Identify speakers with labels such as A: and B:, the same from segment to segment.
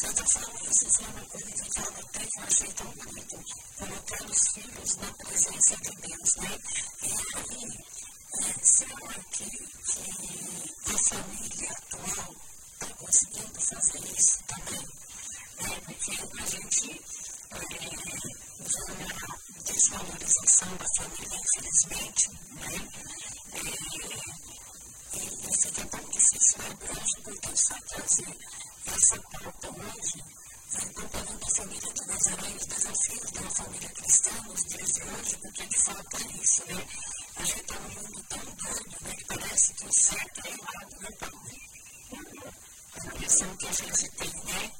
A: forma, vocês é uma coisa que fala até que eu achei tão bonito, colocando os filhos na presença de Deus, né? E aí, é, será que, que a família atual está conseguindo fazer isso também? É, porque a gente é, vê uma desvalorização da família, infelizmente, né? É, e fica tão difícil, né? Eu acho importante só trazer essa pauta hoje, contando da família de Nazaré, os desafios da família cristã nos dias de hoje, porque de fato é isso, né? A gente está num mundo tão doido, né? Que parece que o certo é errado, né, Paulo? A impressão que a gente tem, né?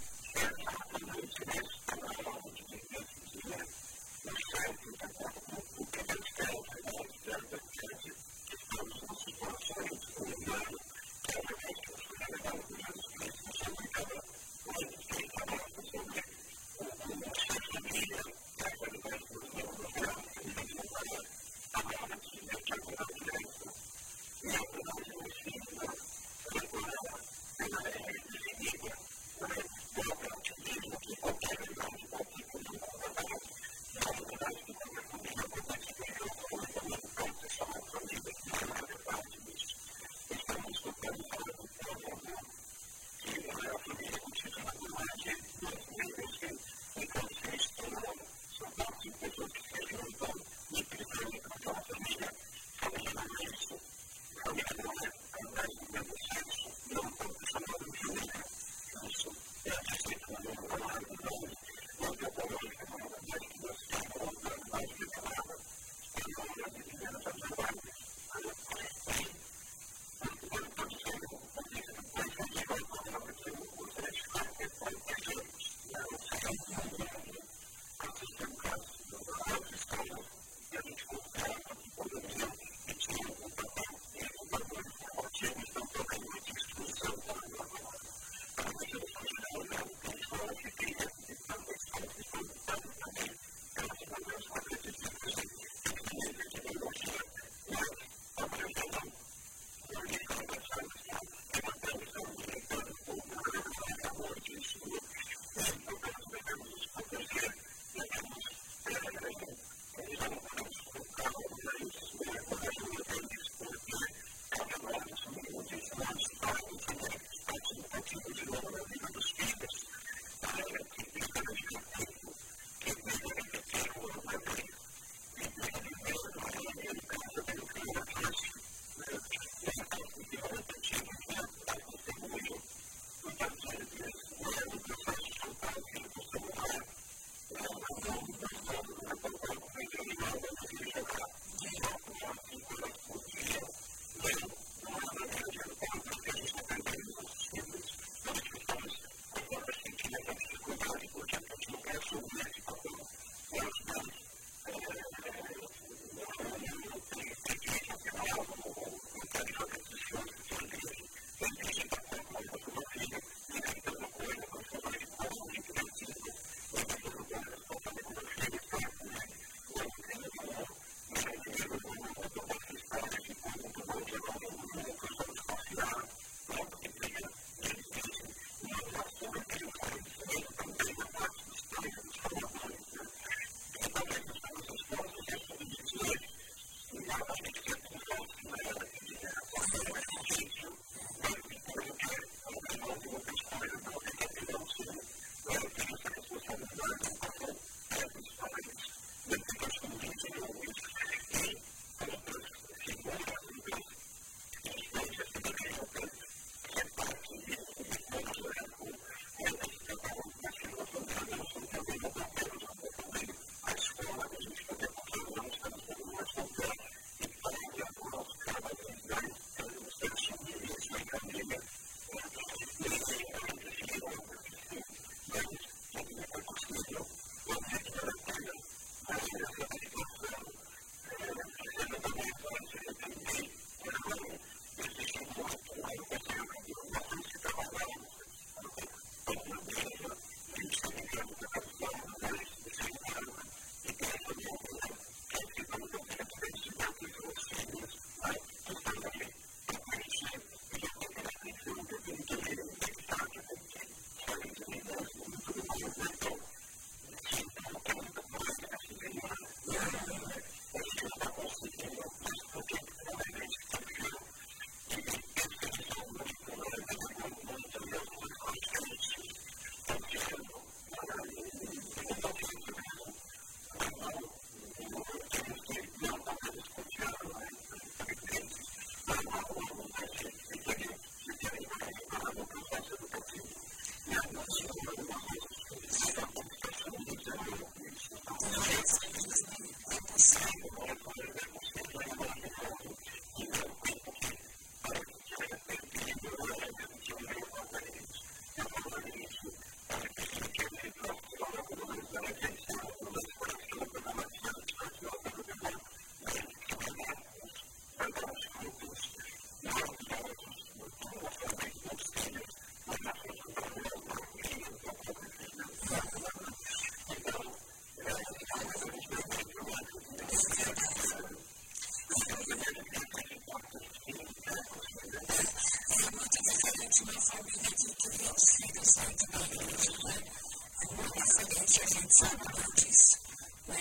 A: obviamente a gente sabe bem disso. Né?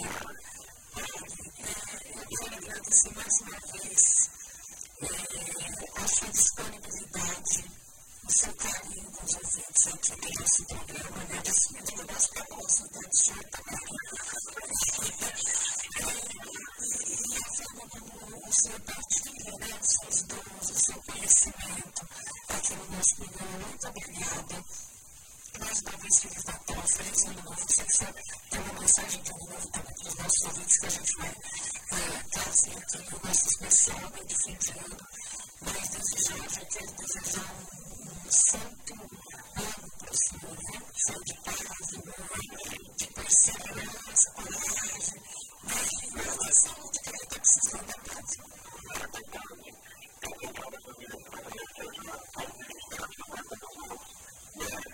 A: Eu quero agradecer mais uma vez a sua disponibilidade, o seu carinho com os ouvintes aqui do nosso programa, agradecimento do nosso capacitante, do senhor E a forma como o senhor partilha né, os seus dons, o seu conhecimento aqui no nosso programa. Muito obrigada nós da Vestígio Fatal oferecendo novo Sexo, tem uma mensagem de novo também para os nossos ouvintes que a gente vai é, trazer aqui para o nosso especial, bem difundindo. Mas desde já quero desejar um, santo ano para o Senhor, né? Saúde, paz, amor, de perseverança, coragem, mas uma saúde que a gente está precisando da paz. Yeah.